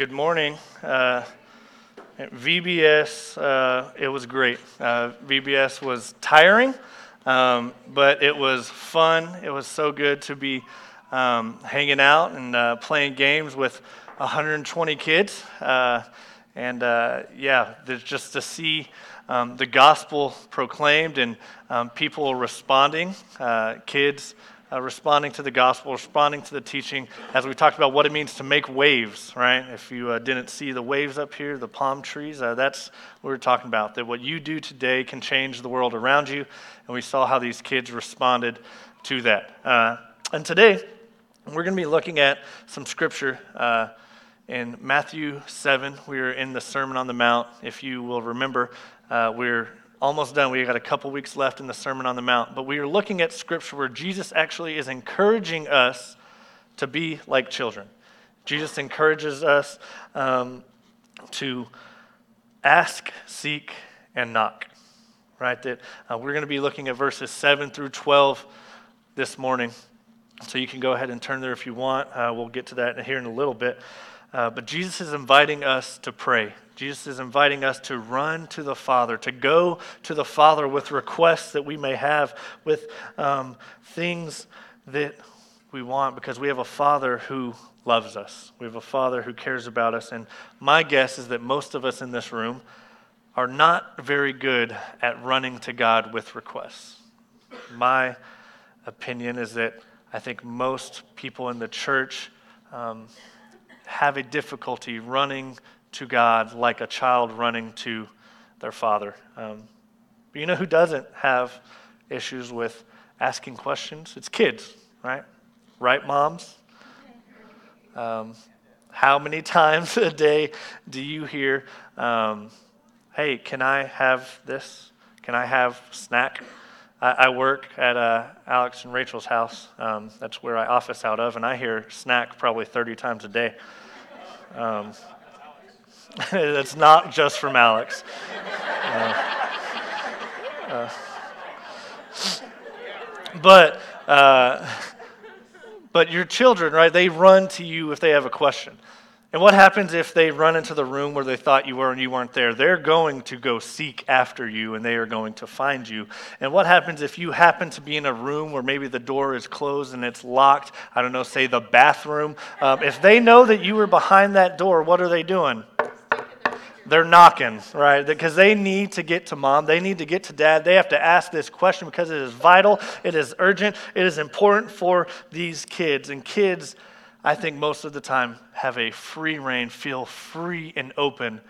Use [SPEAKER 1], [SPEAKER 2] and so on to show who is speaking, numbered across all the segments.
[SPEAKER 1] good morning. Uh, VBS, uh, it was great. Uh, VBS was tiring, um, but it was fun. It was so good to be um, hanging out and uh, playing games with 120 kids. Uh, and uh, yeah, just to see um, the gospel proclaimed and um, people responding, kids uh, responding to the gospel, responding to the teaching, as we talked about what it means to make waves, right? If you uh, didn't see the waves up here, the palm trees, uh, that's what we're talking about. That what you do today can change the world around you. And we saw how these kids responded to that. Uh, and today, we're going to be looking at some scripture. Uh, in Matthew 7, we are in the Sermon on the Mount. If you will remember, uh, we're almost done. We got a couple weeks left in the Sermon on the Mount, but we are looking at scripture where Jesus actually is encouraging us to be like children. Jesus encourages us um, to ask, seek, and knock. Right? That uh, we're going to be looking at verses 7 through 12 this morning. So you can go ahead and turn there if you want. Uh, we'll get to that here in a little bit. Uh, but Jesus is inviting us to pray. Jesus is inviting us to run to the Father, to go to the Father with requests that we may have, with um, things that we want, because we have a Father who loves us. We have a Father who cares about us. And my guess is that most of us in this room are not very good at running to God with requests. My opinion is that I think most people in the church. Um, have a difficulty running to God like a child running to their father. Um, but you know who doesn't have issues with asking questions? It's kids, right? Right, moms? Um, how many times a day do you hear, um, hey, can I have this? Can I have snack? I, I work at uh, Alex and Rachel's house. Um, that's where I office out of, and I hear snack probably 30 times a day. That's not just from Alex. Uh, uh, but, uh, but your children, right, they run to you if they have a question. And what happens if they run into the room where they thought you were and you weren't there? They're going to go seek after you and they are going to find you. And what happens if you happen to be in a room where maybe the door is closed and it's locked? I don't know, say the bathroom. Um, if they know that you were behind that door, what are they doing? They're knocking, right? Because they need to get to mom. They need to get to dad. They have to ask this question because it is vital, it is urgent, it is important for these kids. And kids, I think most of the time, have a free rein, feel free and open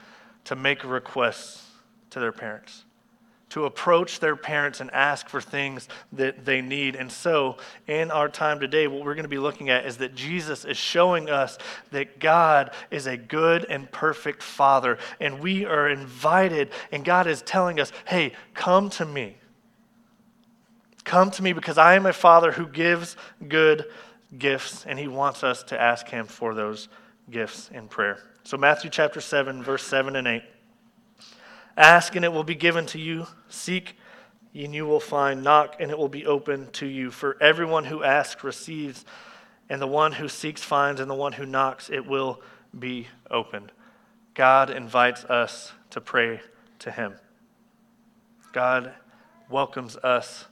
[SPEAKER 1] to make requests to their parents, to approach their parents and ask for things that they need. And so, in our time today, what we're going to be looking at is that Jesus is showing us that God is a good and perfect Father, and we are invited, and God is telling us, hey, come to me. Come to me because I am a Father who gives good gifts, and he wants us to ask him for those gifts in prayer. So, Matthew chapter 7, verse 7 and 8. Ask, and it will be given to you. Seek, and you will find. Knock, and it will be open to you. For everyone who asks receives, and the one who seeks finds, and the one who knocks, it will be opened. God invites us to pray to him. God welcomes us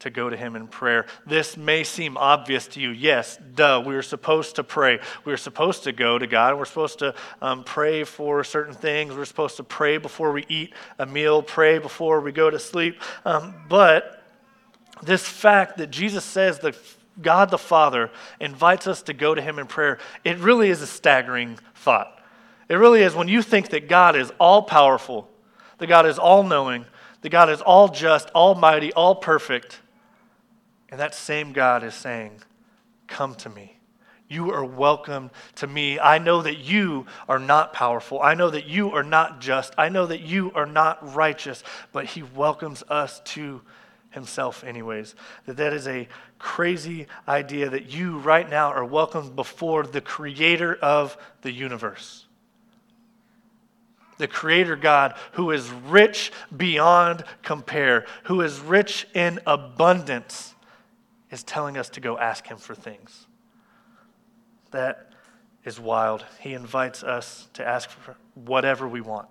[SPEAKER 1] to go to him in prayer. This may seem obvious to you. Yes, duh, we are supposed to pray. We're supposed to go to God. We're supposed to um, pray for certain things. We're supposed to pray before we eat a meal, pray before we go to sleep. Um, but this fact that Jesus says that God the Father invites us to go to him in prayer, it really is a staggering thought. It really is when you think that God is all powerful, that God is all knowing, that God is all just, almighty, all perfect and that same God is saying, Come to me. You are welcome to me. I know that you are not powerful. I know that you are not just. I know that you are not righteous, but he welcomes us to himself anyways. That that is a crazy idea that you right now are welcomed before the creator of the universe. The creator God who is rich beyond compare, who is rich in abundance is telling us to go ask him for things. That is wild. He invites us to ask for whatever we want.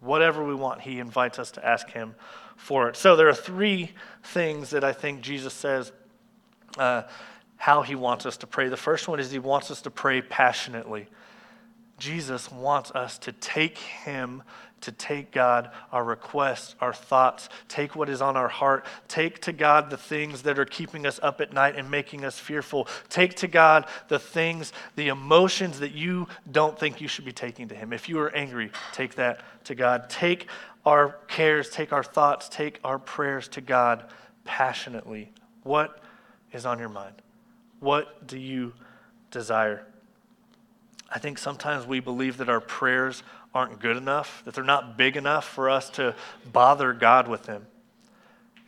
[SPEAKER 1] Whatever we want, He invites us to ask Him for it. So there are three things that I think Jesus says uh, how He wants us to pray. The first one is He wants us to pray passionately. Jesus wants us to take Him to take God our requests, our thoughts, take what is on our heart, take to God the things that are keeping us up at night and making us fearful. Take to God the things, the emotions that you don't think you should be taking to Him. If you are angry, take that to God. Take our cares, take our thoughts, take our prayers to God passionately. What is on your mind? What do you desire? I think sometimes we believe that our prayers aren't good enough, that they're not big enough for us to bother God with them.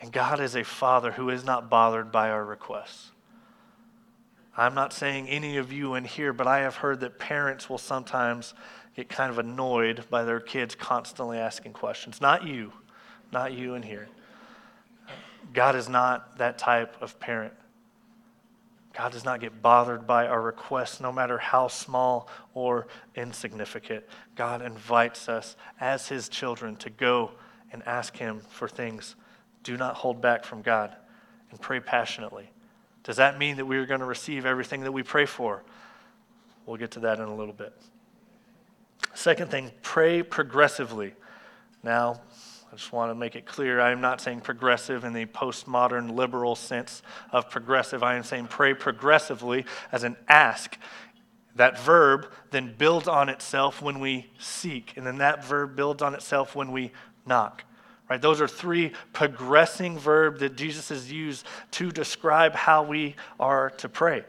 [SPEAKER 1] And God is a father who is not bothered by our requests. I'm not saying any of you in here, but I have heard that parents will sometimes get kind of annoyed by their kids constantly asking questions. Not you, not you in here. God is not that type of parent. God does not get bothered by our requests, no matter how small or insignificant. God invites us as His children to go and ask Him for things. Do not hold back from God and pray passionately. Does that mean that we are going to receive everything that we pray for? We'll get to that in a little bit. Second thing, pray progressively. Now, I just want to make it clear I am not saying progressive in the postmodern liberal sense of progressive. I am saying pray progressively as an ask. That verb then builds on itself when we seek, and then that verb builds on itself when we knock. Right? Those are three progressing verbs that Jesus has used to describe how we are to pray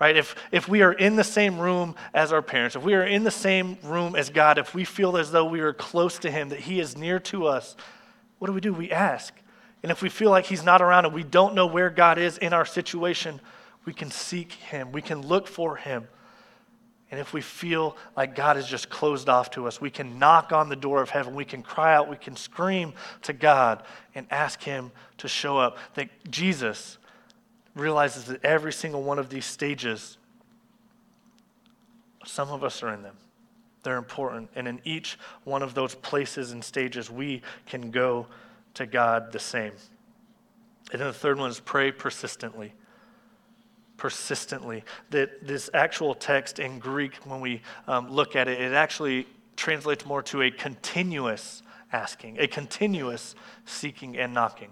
[SPEAKER 1] right? If, if we are in the same room as our parents, if we are in the same room as God, if we feel as though we are close to Him, that He is near to us, what do we do? We ask. And if we feel like He's not around and we don't know where God is in our situation, we can seek Him, we can look for Him. And if we feel like God is just closed off to us, we can knock on the door of heaven. We can cry out. We can scream to God and ask Him to show up. That Jesus, realizes that every single one of these stages, some of us are in them. They're important. And in each one of those places and stages, we can go to God the same. And then the third one is pray persistently. Persistently. That this actual text in Greek, when we um, look at it, it actually translates more to a continuous asking, a continuous seeking and knocking.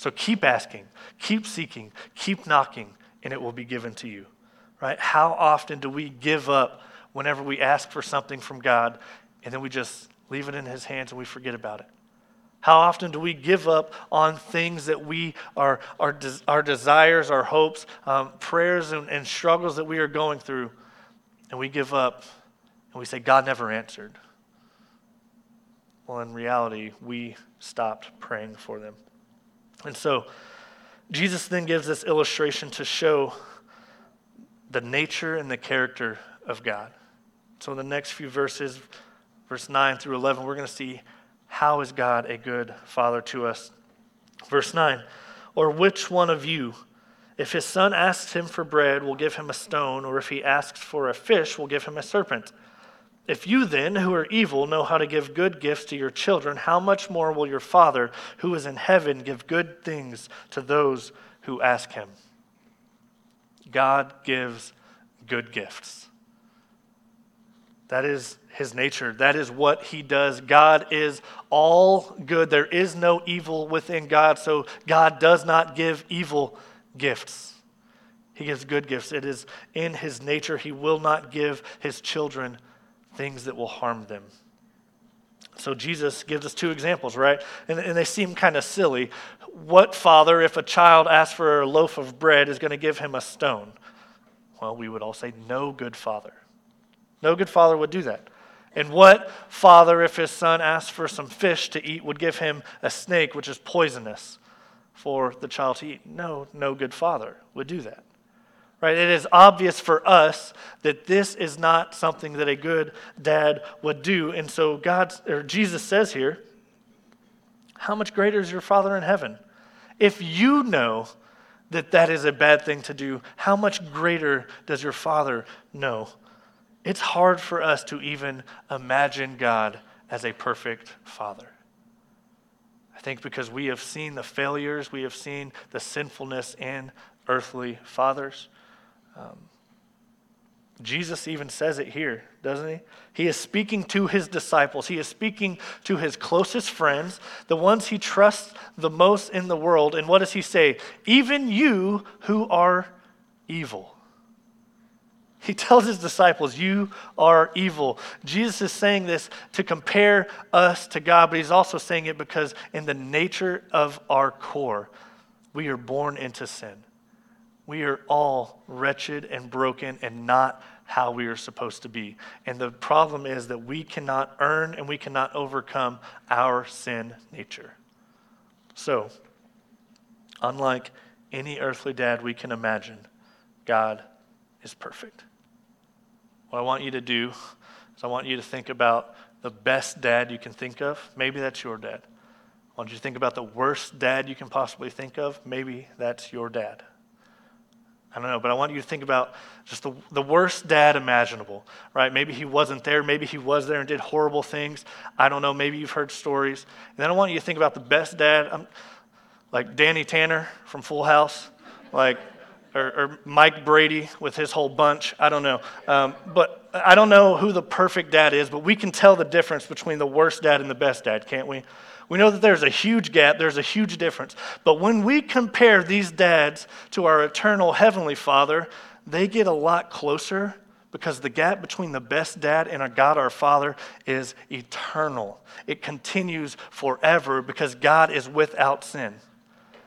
[SPEAKER 1] So keep asking, keep seeking, keep knocking, and it will be given to you. Right? How often do we give up whenever we ask for something from God and then we just leave it in His hands and we forget about it? How often do we give up on things that we are, our, our desires, our hopes, um, prayers, and, and struggles that we are going through, and we give up and we say, God never answered? Well, in reality, we stopped praying for them. And so Jesus then gives this illustration to show the nature and the character of God. So in the next few verses, verse 9 through 11, we're going to see how is God a good father to us. Verse 9, or which one of you, if his son asks him for bread, will give him a stone, or if he asks for a fish, will give him a serpent? If you then, who are evil, know how to give good gifts to your children, how much more will your Father, who is in heaven, give good things to those who ask him? God gives good gifts. That is his nature. That is what he does. God is all good. There is no evil within God, so God does not give evil gifts. He gives good gifts. It is in his nature. He will not give his children things that will harm them. So Jesus gives us two examples, right? And, and they seem kind of silly. What father, if a child asks for a loaf of bread, is going to give him a stone? Well, we would all say, no good father. No good father would do that. And what father, if his son asked for some fish to eat, would give him a snake, which is poisonous for the child to eat? No, no good father would do that right? It is obvious for us that this is not something that a good dad would do. And so God or Jesus says here, how much greater is your Father in heaven? If you know that that is a bad thing to do, how much greater does your Father know it's hard for us to even imagine God as a perfect father. I think because we have seen the failures, we have seen the sinfulness in earthly fathers. Um, Jesus even says it here, doesn't he? He is speaking to his disciples. He is speaking to his closest friends, the ones he trusts the most in the world. And what does he say? Even you who are evil. He tells his disciples, You are evil. Jesus is saying this to compare us to God, but he's also saying it because, in the nature of our core, we are born into sin. We are all wretched and broken and not how we are supposed to be. And the problem is that we cannot earn and we cannot overcome our sin nature. So, unlike any earthly dad we can imagine, God is perfect. What I want you to do is I want you to think about the best dad you can think of. Maybe that's your dad. I want you to think about the worst dad you can possibly think of. Maybe that's your dad. I don't know, but I want you to think about just the, the worst dad imaginable, right? Maybe he wasn't there. Maybe he was there and did horrible things. I don't know. Maybe you've heard stories. And then I want you to think about the best dad, um, like Danny Tanner from Full House, like, or, or, Mike Brady with his whole bunch. I don't know. Um, but I don't know who the perfect dad is, but we can tell the difference between the worst dad and the best dad, can't we? We know that there's a huge gap, there's a huge difference. But when we compare these dads to our eternal Heavenly Father, they get a lot closer because the gap between the best dad and our God our Father is eternal. It continues forever because God is without sin.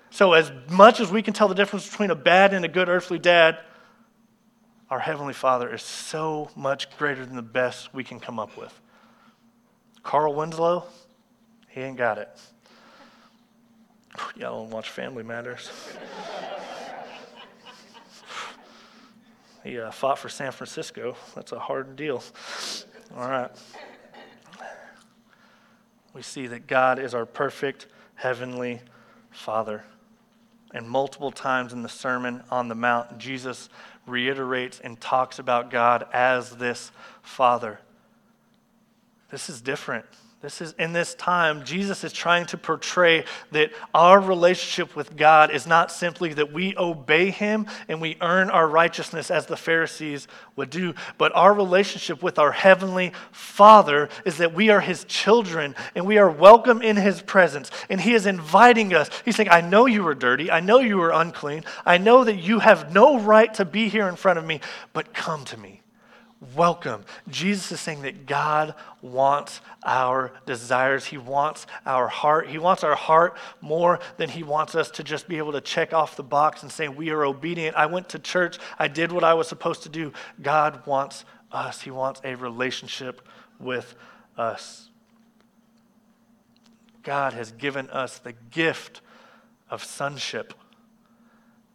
[SPEAKER 1] So, as much as we can tell the difference between a bad and a good earthly dad, our Heavenly Father is so much greater than the best we can come up with. Carl Winslow, he ain't got it. Y'all don't watch Family Matters. he uh, fought for San Francisco. That's a hard deal. All right. We see that God is our perfect heavenly Father. And multiple times in the Sermon on the Mount, Jesus reiterates and talks about God as this Father. This is different. This is in this time, Jesus is trying to portray that our relationship with God is not simply that we obey Him and we earn our righteousness as the Pharisees would do, but our relationship with our Heavenly Father is that we are His children and we are welcome in His presence. And He is inviting us. He's saying, I know you are dirty. I know you are unclean. I know that you have no right to be here in front of me, but come to me welcome. Jesus is saying that God wants our desires. He wants our heart. He wants our heart more than He wants us to just be able to check off the box and say, We are obedient. I went to church. I did what I was supposed to do. God wants us. He wants a relationship with us. God has given us the gift of sonship.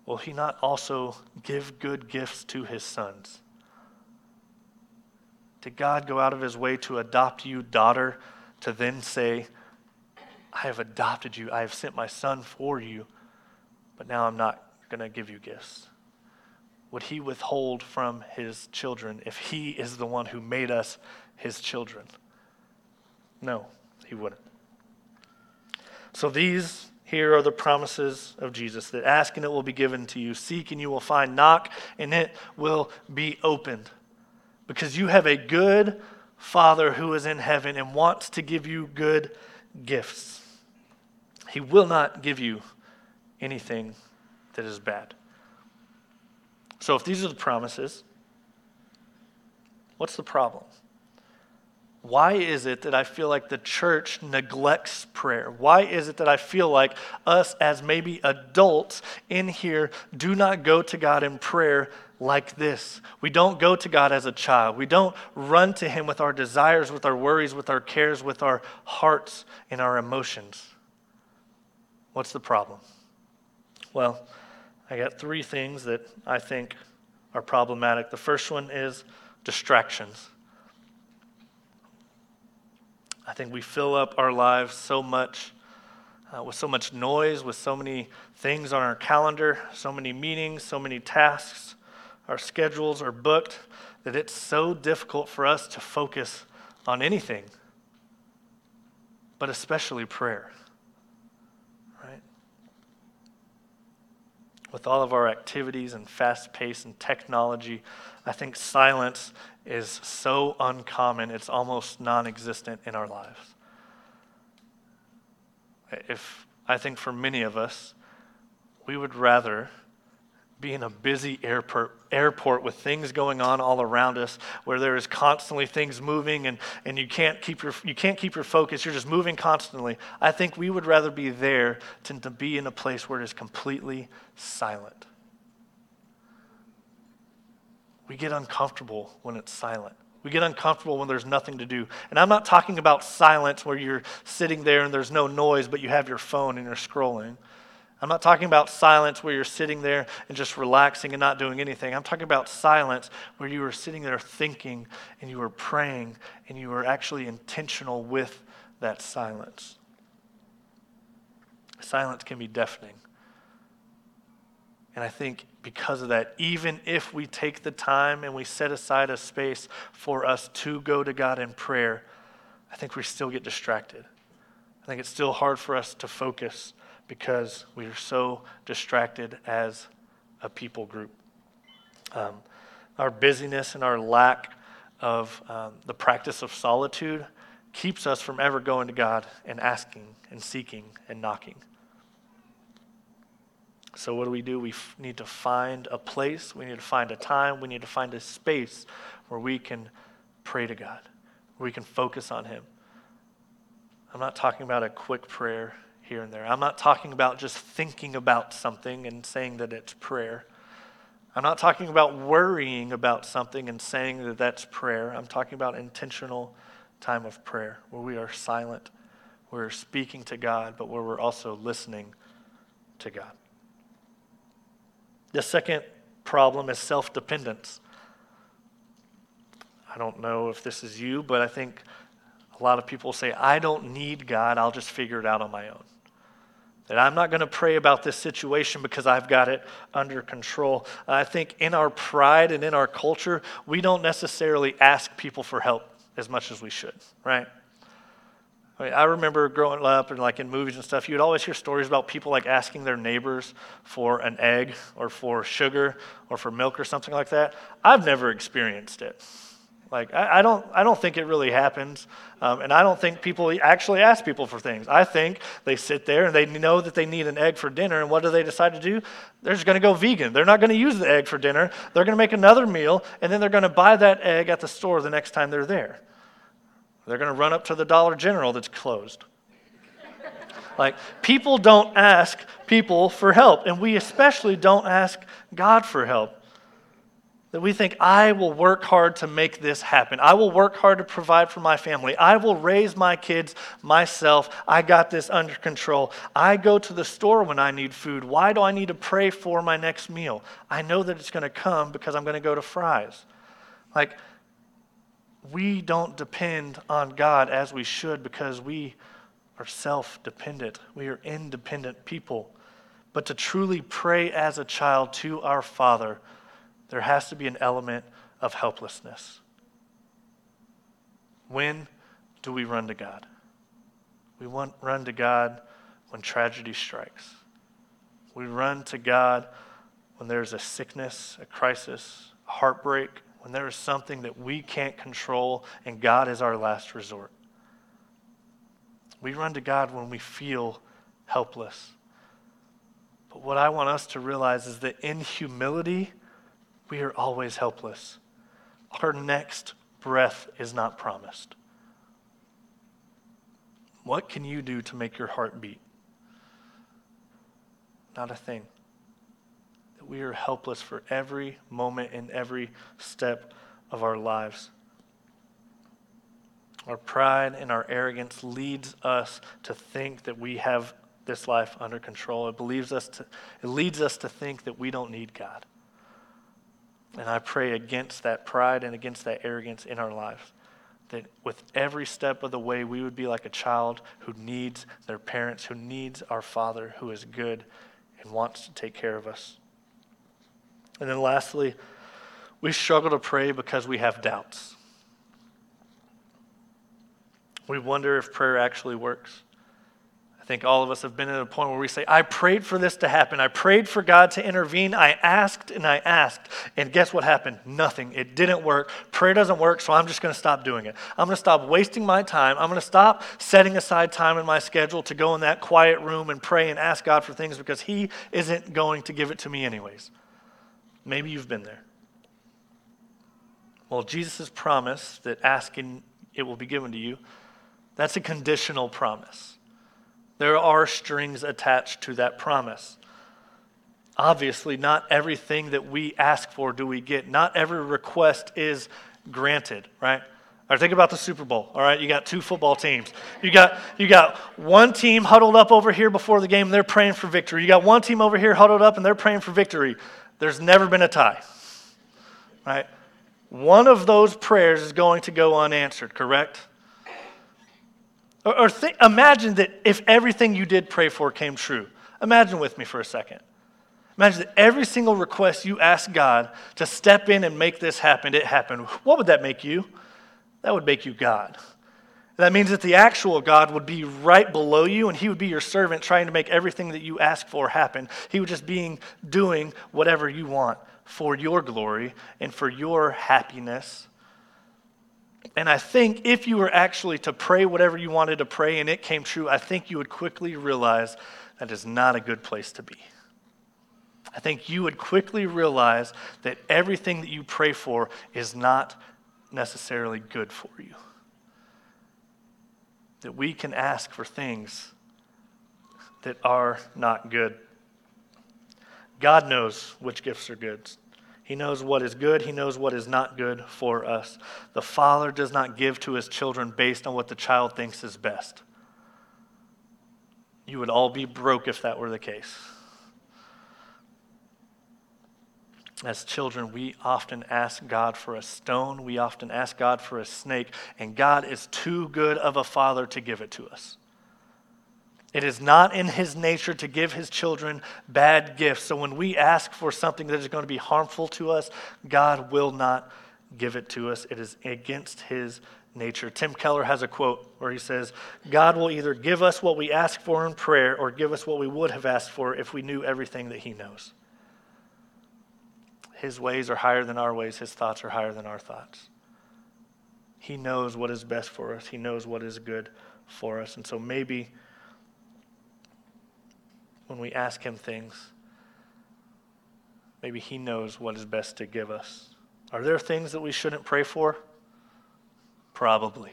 [SPEAKER 1] Will He not also give good gifts to His sons? Did God go out of his way to adopt you, daughter, to then say, I have adopted you, I have sent my son for you, but now I'm not going to give you gifts? Would he withhold from his children if he is the one who made us his children? No, he wouldn't. So these here are the promises of Jesus that ask and it will be given to you, seek and you will find, knock and it will be opened because you have a good Father who is in heaven and wants to give you good gifts. He will not give you anything that is bad. So, if these are the promises, what's the problem? Why is it that I feel like the church neglects prayer? Why is it that I feel like us, as maybe adults in here, do not go to God in prayer like this. We don't go to God as a child. We don't run to Him with our desires, with our worries, with our cares, with our hearts and our emotions. What's the problem? Well, I got three things that I think are problematic. The first one is distractions. I think we fill up our lives so much uh, with so much noise, with so many things on our calendar, so many meetings, so many tasks, our schedules are booked that it's so difficult for us to focus on anything, but especially prayer. Right? With all of our activities and fast pace and technology, I think silence is so uncommon, it's almost non existent in our lives. If I think for many of us, we would rather be in a busy airport, airport with things going on all around us where there is constantly things moving and, and you, can't keep your, you can't keep your focus you're just moving constantly i think we would rather be there than to be in a place where it is completely silent we get uncomfortable when it's silent we get uncomfortable when there's nothing to do. And I'm not talking about silence where you're sitting there and there's no noise, but you have your phone and you're scrolling. I'm not talking about silence where you're sitting there and just relaxing and not doing anything. I'm talking about silence where you are sitting there thinking and you are praying and you are actually intentional with that silence. Silence can be deafening. And I think because of that, even if we take the time and we set aside a space for us to go to God in prayer, I think we still get distracted. I think it's still hard for us to focus because we are so distracted as a people group. Um, our busyness and our lack of um, the practice of solitude keeps us from ever going to God and asking and seeking and knocking. So, what do we do? We f- need to find a place, we need to find a time, we need to find a space where we can pray to God, where we can focus on Him. I'm not talking about a quick prayer here and there. I'm not talking about just thinking about something and saying that it's prayer. I'm not talking about worrying about something and saying that that's prayer. I'm talking about intentional time of prayer where we are silent, we're speaking to God, but where we're also listening to God. The second problem is self dependence. I don't know if this is you, but I think a lot of people say, I don't need God, I'll just figure it out on my own. That I'm not going to pray about this situation because I've got it under control. I think in our pride and in our culture, we don't necessarily ask people for help as much as we should, right? I, mean, I remember growing up and like in movies and stuff, you'd always hear stories about people like asking their neighbors for an egg or for sugar or for milk or something like that. I've never experienced it. Like, I, I, don't, I don't think it really happens. Um, and I don't think people actually ask people for things. I think they sit there and they know that they need an egg for dinner. And what do they decide to do? They're just going to go vegan. They're not going to use the egg for dinner. They're going to make another meal. And then they're going to buy that egg at the store the next time they're there. They're going to run up to the Dollar General that's closed. like, people don't ask people for help. And we especially don't ask God for help. That we think, I will work hard to make this happen. I will work hard to provide for my family. I will raise my kids myself. I got this under control. I go to the store when I need food. Why do I need to pray for my next meal? I know that it's going to come because I'm going to go to Fry's. Like, we don't depend on God as we should because we are self dependent. We are independent people. But to truly pray as a child to our Father, there has to be an element of helplessness. When do we run to God? We want, run to God when tragedy strikes. We run to God when there's a sickness, a crisis, a heartbreak, when there is something that we can't control and God is our last resort. We run to God when we feel helpless. But what I want us to realize is that in humility, we are always helpless. Our next breath is not promised. What can you do to make your heart beat? Not a thing. We are helpless for every moment and every step of our lives. Our pride and our arrogance leads us to think that we have this life under control. It believes us to, it leads us to think that we don't need God. And I pray against that pride and against that arrogance in our lives. That with every step of the way, we would be like a child who needs their parents, who needs our Father who is good and wants to take care of us. And then lastly, We struggle to pray because we have doubts. We wonder if prayer actually works. I think all of us have been at a point where we say, I prayed for this to happen. I prayed for God to intervene. I asked and I asked. And guess what happened? Nothing. It didn't work. Prayer doesn't work, so I'm just going to stop doing it. I'm going to stop wasting my time. I'm going to stop setting aside time in my schedule to go in that quiet room and pray and ask God for things because He isn't going to give it to me, anyways. Maybe you've been there. Well, Jesus' promise that asking it will be given to you that's a conditional promise. There are strings attached to that promise. Obviously, not everything that we ask for do we get. Not every request is granted, right? All right, think about the Super Bowl. All right, you got two football teams. You got you got one team huddled up over here before the game. They're praying for victory. You got one team over here huddled up and they're praying for victory. There's never been a tie, right? One of those prayers is going to go unanswered. Correct? Or, or th- imagine that if everything you did pray for came true. Imagine with me for a second. Imagine that every single request you asked God to step in and make this happen, it happened. What would that make you? That would make you God. That means that the actual God would be right below you and he would be your servant trying to make everything that you ask for happen. He would just be doing whatever you want for your glory and for your happiness and I think if you were actually to pray whatever you wanted to pray and it came true, I think you would quickly realize that is not a good place to be. I think you would quickly realize that everything that you pray for is not necessarily good for you. That we can ask for things that are not good. God knows which gifts are good. He knows what is good. He knows what is not good for us. The father does not give to his children based on what the child thinks is best. You would all be broke if that were the case. As children, we often ask God for a stone, we often ask God for a snake, and God is too good of a father to give it to us. It is not in his nature to give his children bad gifts. So when we ask for something that is going to be harmful to us, God will not give it to us. It is against his nature. Tim Keller has a quote where he says, God will either give us what we ask for in prayer or give us what we would have asked for if we knew everything that he knows. His ways are higher than our ways, his thoughts are higher than our thoughts. He knows what is best for us, he knows what is good for us. And so maybe when we ask Him things, maybe He knows what is best to give us. Are there things that we shouldn't pray for? Probably.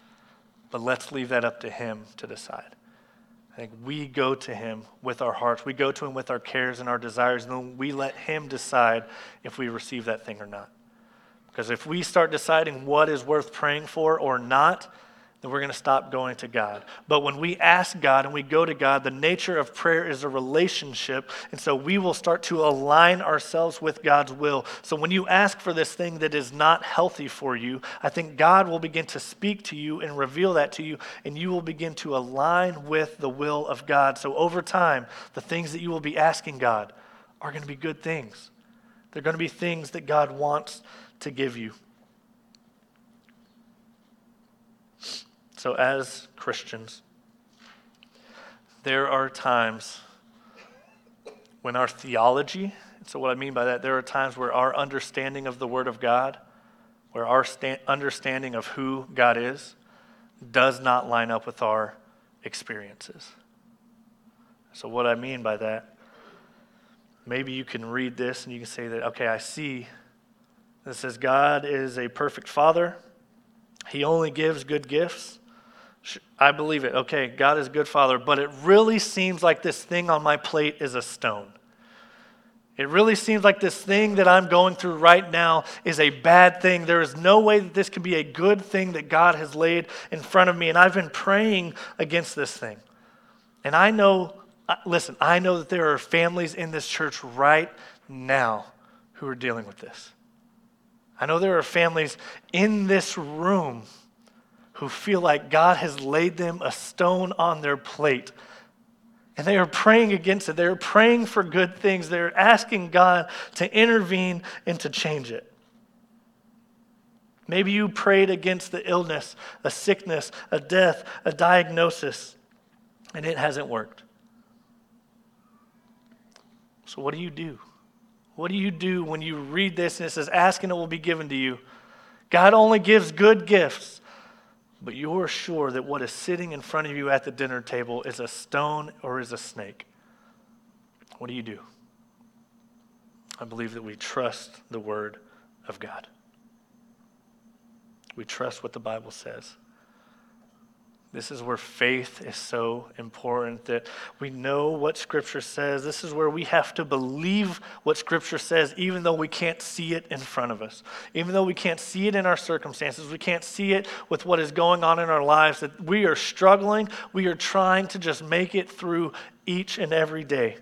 [SPEAKER 1] but let's leave that up to Him to decide. I think we go to Him with our hearts. We go to Him with our cares and our desires, and then we let Him decide if we receive that thing or not. Because if we start deciding what is worth praying for or not, then we're going to stop going to God. But when we ask God and we go to God, the nature of prayer is a relationship. And so we will start to align ourselves with God's will. So when you ask for this thing that is not healthy for you, I think God will begin to speak to you and reveal that to you, and you will begin to align with the will of God. So over time, the things that you will be asking God are going to be good things. They're going to be things that God wants to give you. So, as Christians, there are times when our theology, so what I mean by that, there are times where our understanding of the Word of God, where our sta- understanding of who God is, does not line up with our experiences. So, what I mean by that, maybe you can read this and you can say that, okay, I see. This says God is a perfect Father. He only gives good gifts. I believe it. Okay, God is good father, but it really seems like this thing on my plate is a stone. It really seems like this thing that I'm going through right now is a bad thing. There is no way that this can be a good thing that God has laid in front of me. And I've been praying against this thing. And I know, listen, I know that there are families in this church right now who are dealing with this. I know there are families in this room who feel like God has laid them a stone on their plate. And they are praying against it. They're praying for good things. They're asking God to intervene and to change it. Maybe you prayed against the illness, a sickness, a death, a diagnosis, and it hasn't worked. So, what do you do? What do you do when you read this and it says, Ask and it will be given to you? God only gives good gifts, but you're sure that what is sitting in front of you at the dinner table is a stone or is a snake. What do you do? I believe that we trust the Word of God. We trust what the Bible says. This is where faith is so important that we know what Scripture says. This is where we have to believe what Scripture says, even though we can't see it in front of us. Even though we can't see it in our circumstances, we can't see it with what is going on in our lives, that we are struggling. We are trying to just make it through each and every day.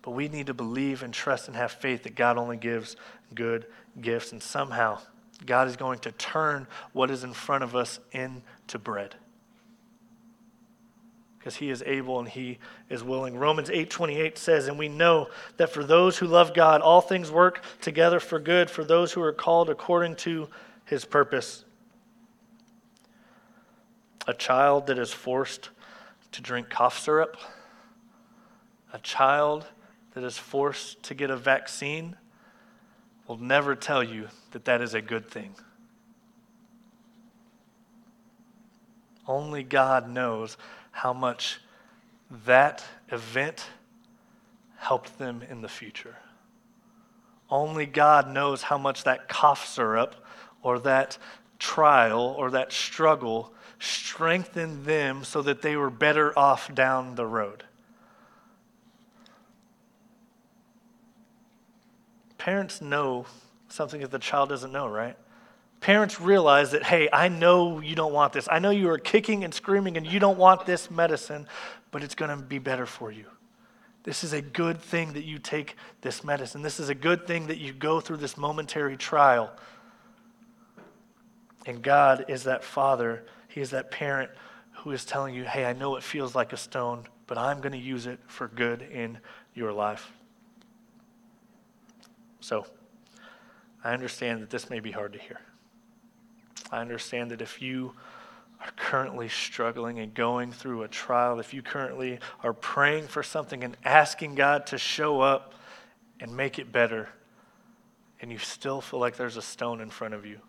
[SPEAKER 1] But we need to believe and trust and have faith that God only gives good gifts, and somehow, God is going to turn what is in front of us into bread. Because he is able and he is willing. Romans 8:28 says, "And we know that for those who love God, all things work together for good for those who are called according to his purpose." A child that is forced to drink cough syrup, a child that is forced to get a vaccine, will never tell you that that is a good thing. Only God knows how much that event helped them in the future. Only God knows how much that cough syrup or that trial or that struggle strengthened them so that they were better off down the road. Parents know something that the child doesn't know, right? Parents realize that, hey, I know you don't want this. I know you are kicking and screaming and you don't want this medicine, but it's going to be better for you. This is a good thing that you take this medicine. This is a good thing that you go through this momentary trial. And God is that father, He is that parent who is telling you, hey, I know it feels like a stone, but I'm going to use it for good in your life. So, I understand that this may be hard to hear. I understand that if you are currently struggling and going through a trial, if you currently are praying for something and asking God to show up and make it better, and you still feel like there's a stone in front of you,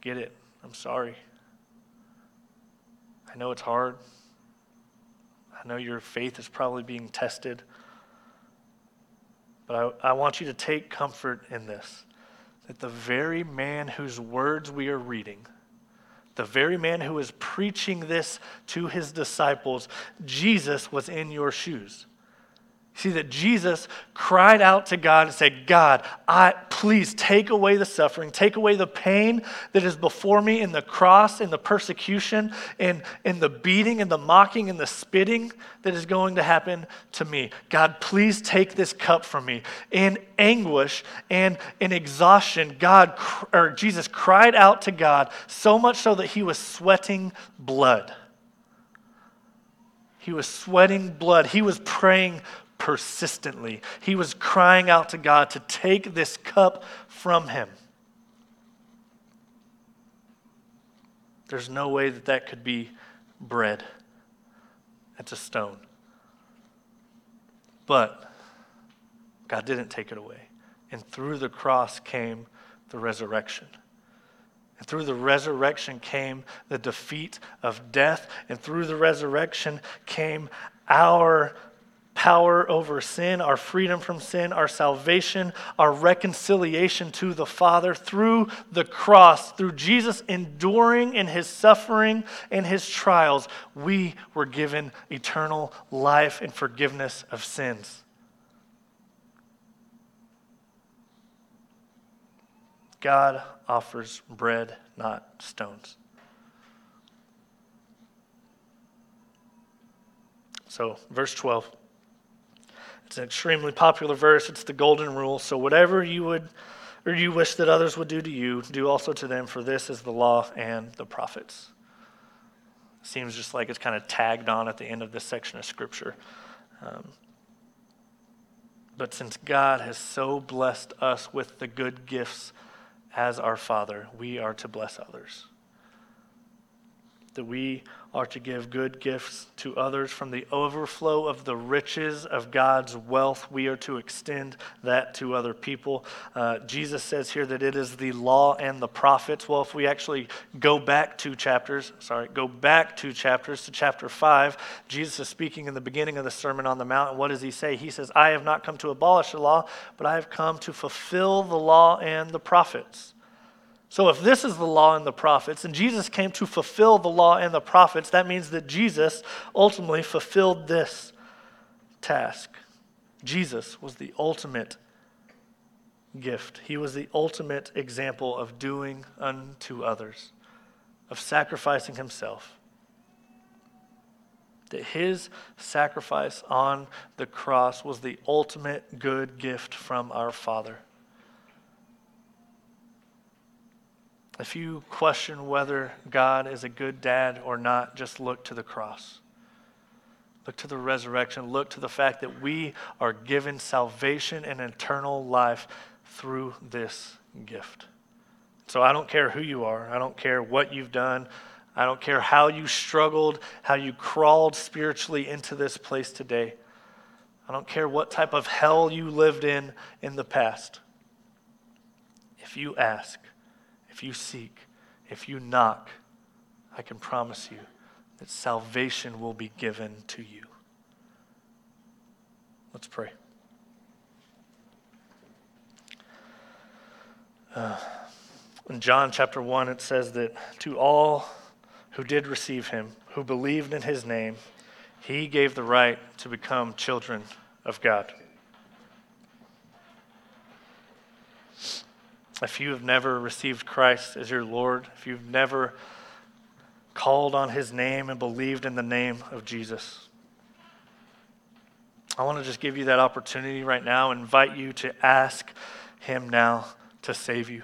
[SPEAKER 1] get it. I'm sorry. I know it's hard. I know your faith is probably being tested. But I, I want you to take comfort in this that the very man whose words we are reading, the very man who is preaching this to his disciples, Jesus was in your shoes. See that Jesus cried out to God and said, God, I, please take away the suffering, take away the pain that is before me in the cross, in the persecution, in, in the beating, and the mocking, and the spitting that is going to happen to me. God, please take this cup from me. In anguish and in exhaustion, God or Jesus cried out to God so much so that he was sweating blood. He was sweating blood. He was praying persistently. He was crying out to God to take this cup from him. There's no way that that could be bread. It's a stone. But God didn't take it away. And through the cross came the resurrection. And through the resurrection came the defeat of death. And through the resurrection came our power over sin, our freedom from sin, our salvation, our reconciliation to the Father through the cross, through Jesus enduring in his suffering and his trials, we were given eternal life and forgiveness of sins. God offers bread, not stones. So, verse 12. It's an extremely popular verse. It's the golden rule. So whatever you would or you wish that others would do to you, do also to them, for this is the law and the prophets. Seems just like it's kind of tagged on at the end of this section of Scripture. Um, But since God has so blessed us with the good gifts as our Father, we are to bless others. That we are to give good gifts to others from the overflow of the riches of God's wealth. We are to extend that to other people. Uh, Jesus says here that it is the law and the prophets. Well, if we actually go back two chapters, sorry, go back two chapters to chapter 5, Jesus is speaking in the beginning of the Sermon on the Mount. And what does he say? He says, I have not come to abolish the law, but I have come to fulfill the law and the prophets. So, if this is the law and the prophets, and Jesus came to fulfill the law and the prophets, that means that Jesus ultimately fulfilled this task. Jesus was the ultimate gift, He was the ultimate example of doing unto others, of sacrificing Himself. That His sacrifice on the cross was the ultimate good gift from our Father. If you question whether God is a good dad or not, just look to the cross. Look to the resurrection. Look to the fact that we are given salvation and eternal life through this gift. So I don't care who you are, I don't care what you've done, I don't care how you struggled, how you crawled spiritually into this place today. I don't care what type of hell you lived in in the past. If you ask, if you seek, if you knock, I can promise you that salvation will be given to you. Let's pray. Uh, in John chapter 1, it says that to all who did receive him, who believed in his name, he gave the right to become children of God. If you have never received Christ as your Lord, if you've never called on his name and believed in the name of Jesus, I want to just give you that opportunity right now, invite you to ask him now to save you.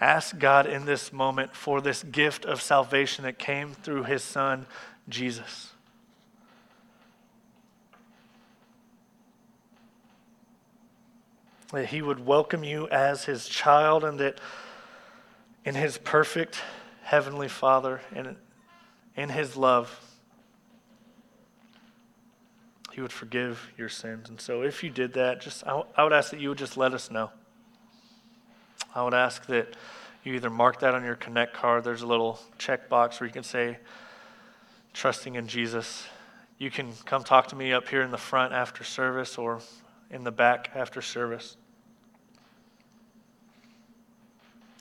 [SPEAKER 1] Ask God in this moment for this gift of salvation that came through his son, Jesus. That he would welcome you as his child, and that in his perfect heavenly Father and in his love, he would forgive your sins. And so, if you did that, just I, I would ask that you would just let us know. I would ask that you either mark that on your Connect card. There's a little check box where you can say, trusting in Jesus. You can come talk to me up here in the front after service or in the back after service.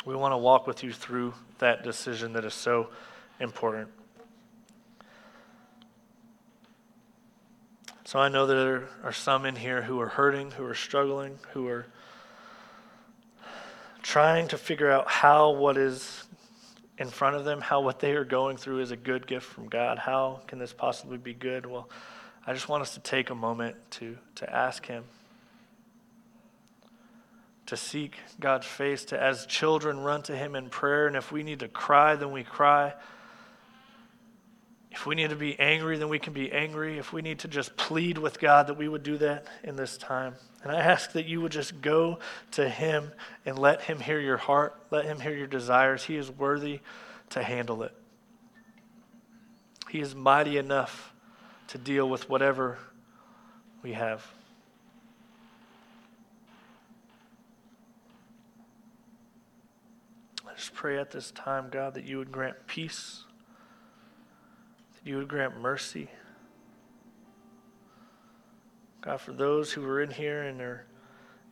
[SPEAKER 1] We want to walk with you through that decision that is so important. So I know there are some in here who are hurting, who are struggling, who are trying to figure out how what is in front of them, how what they are going through is a good gift from God. How can this possibly be good? Well, I just want us to take a moment to, to ask Him to seek God's face, to as children run to Him in prayer. And if we need to cry, then we cry. If we need to be angry, then we can be angry. If we need to just plead with God, that we would do that in this time. And I ask that you would just go to Him and let Him hear your heart, let Him hear your desires. He is worthy to handle it. He is mighty enough to deal with whatever we have. Just pray at this time, God, that you would grant peace, that you would grant mercy. God, for those who are in here and are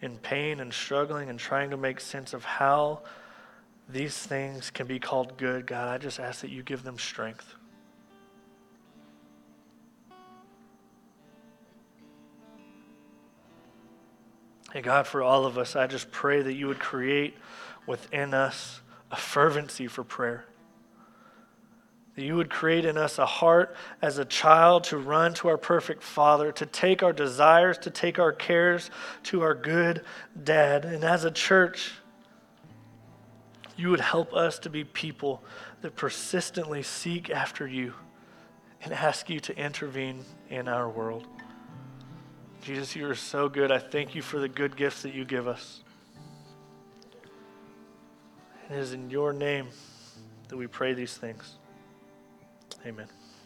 [SPEAKER 1] in pain and struggling and trying to make sense of how these things can be called good, God, I just ask that you give them strength. And God, for all of us, I just pray that you would create within us a fervency for prayer. That you would create in us a heart as a child to run to our perfect Father, to take our desires, to take our cares to our good dad. And as a church, you would help us to be people that persistently seek after you and ask you to intervene in our world. Jesus, you are so good. I thank you for the good gifts that you give us. It is in your name that we pray these things. Amen.